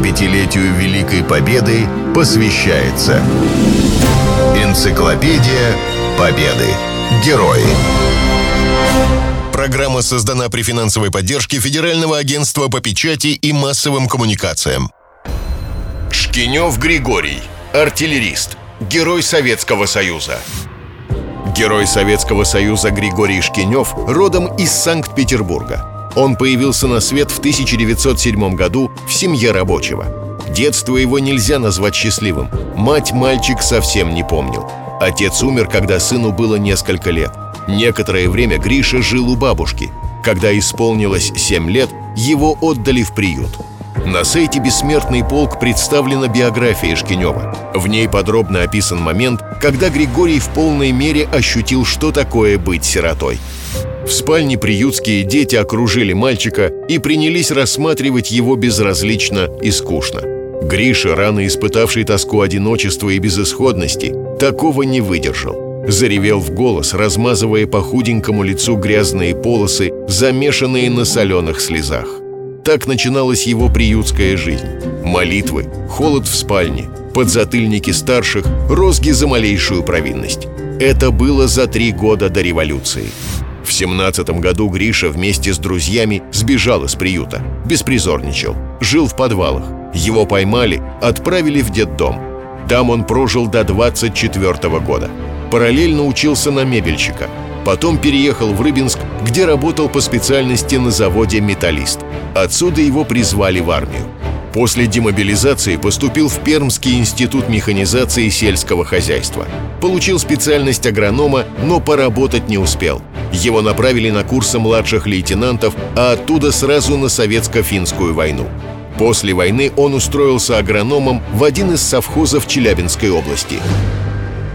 75-летию Великой Победы посвящается Энциклопедия Победы. Герои. Программа создана при финансовой поддержке Федерального агентства по печати и массовым коммуникациям. Шкинев Григорий. Артиллерист. Герой Советского Союза. Герой Советского Союза Григорий Шкинев родом из Санкт-Петербурга. Он появился на свет в 1907 году в семье рабочего. Детство его нельзя назвать счастливым. Мать мальчик совсем не помнил. Отец умер, когда сыну было несколько лет. Некоторое время Гриша жил у бабушки. Когда исполнилось 7 лет, его отдали в приют. На сайте «Бессмертный полк» представлена биография Шкинева. В ней подробно описан момент, когда Григорий в полной мере ощутил, что такое быть сиротой. В спальне приютские дети окружили мальчика и принялись рассматривать его безразлично и скучно. Гриша, рано испытавший тоску одиночества и безысходности, такого не выдержал. Заревел в голос, размазывая по худенькому лицу грязные полосы, замешанные на соленых слезах. Так начиналась его приютская жизнь. Молитвы, холод в спальне, подзатыльники старших, розги за малейшую провинность. Это было за три года до революции. В семнадцатом году Гриша вместе с друзьями сбежал из приюта, беспризорничал, жил в подвалах. Его поймали, отправили в детдом. Там он прожил до 24 года. Параллельно учился на мебельщика. Потом переехал в Рыбинск, где работал по специальности на заводе «Металлист». Отсюда его призвали в армию. После демобилизации поступил в Пермский институт механизации сельского хозяйства. Получил специальность агронома, но поработать не успел. Его направили на курсы младших лейтенантов, а оттуда сразу на советско-финскую войну. После войны он устроился агрономом в один из совхозов Челябинской области.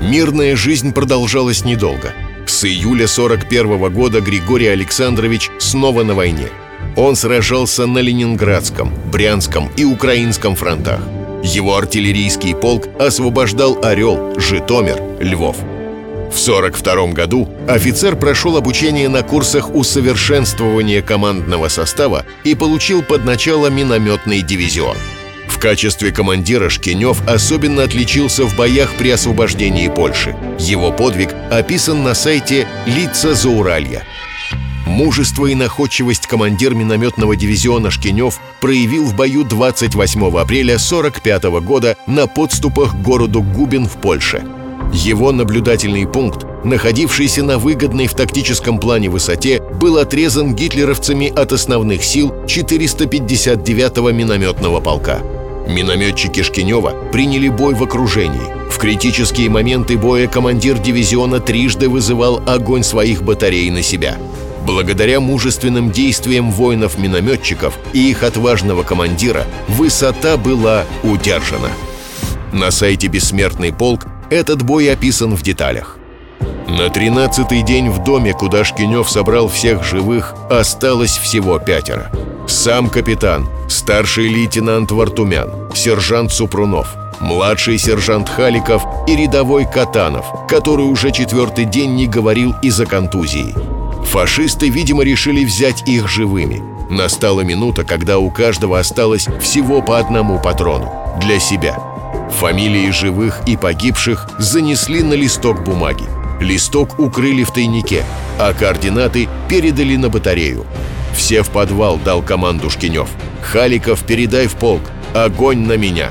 Мирная жизнь продолжалась недолго. С июля 41 года Григорий Александрович снова на войне. Он сражался на Ленинградском, Брянском и Украинском фронтах. Его артиллерийский полк освобождал Орел, Житомир, Львов. В 1942 году офицер прошел обучение на курсах усовершенствования командного состава и получил под начало минометный дивизион. В качестве командира Шкинев особенно отличился в боях при освобождении Польши. Его подвиг описан на сайте «Лица Зауралья». Мужество и находчивость командир минометного дивизиона Шкинев проявил в бою 28 апреля 1945 года на подступах к городу Губин в Польше. Его наблюдательный пункт, находившийся на выгодной в тактическом плане высоте, был отрезан гитлеровцами от основных сил 459-го минометного полка. Минометчики Шкинева приняли бой в окружении. В критические моменты боя командир дивизиона трижды вызывал огонь своих батарей на себя. Благодаря мужественным действиям воинов-минометчиков и их отважного командира высота была удержана. На сайте «Бессмертный полк» этот бой описан в деталях. На тринадцатый день в доме, куда Шкинев собрал всех живых, осталось всего пятеро. Сам капитан, старший лейтенант Вартумян, сержант Супрунов, младший сержант Халиков и рядовой Катанов, который уже четвертый день не говорил из-за контузии. Фашисты, видимо, решили взять их живыми. Настала минута, когда у каждого осталось всего по одному патрону для себя. Фамилии живых и погибших занесли на листок бумаги. Листок укрыли в тайнике, а координаты передали на батарею. «Все в подвал», — дал команду Шкинев. «Халиков, передай в полк. Огонь на меня!»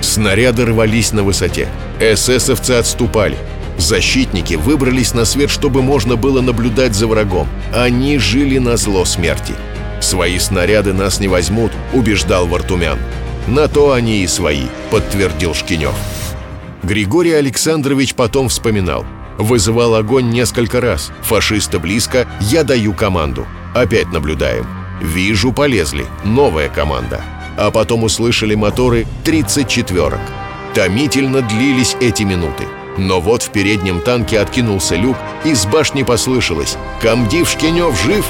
Снаряды рвались на высоте. Эсэсовцы отступали. Защитники выбрались на свет, чтобы можно было наблюдать за врагом. Они жили на зло смерти. «Свои снаряды нас не возьмут», — убеждал Вартумян. «На то они и свои», — подтвердил Шкинев. Григорий Александрович потом вспоминал. «Вызывал огонь несколько раз. Фашисты близко, я даю команду. Опять наблюдаем. Вижу, полезли. Новая команда. А потом услышали моторы 34-ок. Томительно длились эти минуты. Но вот в переднем танке откинулся люк, и с башни послышалось «Комдив Шкинев жив!»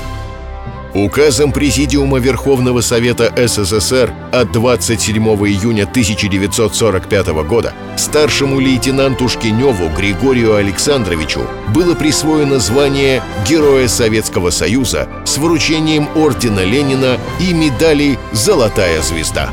Указом Президиума Верховного Совета СССР от 27 июня 1945 года старшему лейтенанту Шкиневу Григорию Александровичу было присвоено звание Героя Советского Союза с вручением Ордена Ленина и медали «Золотая звезда».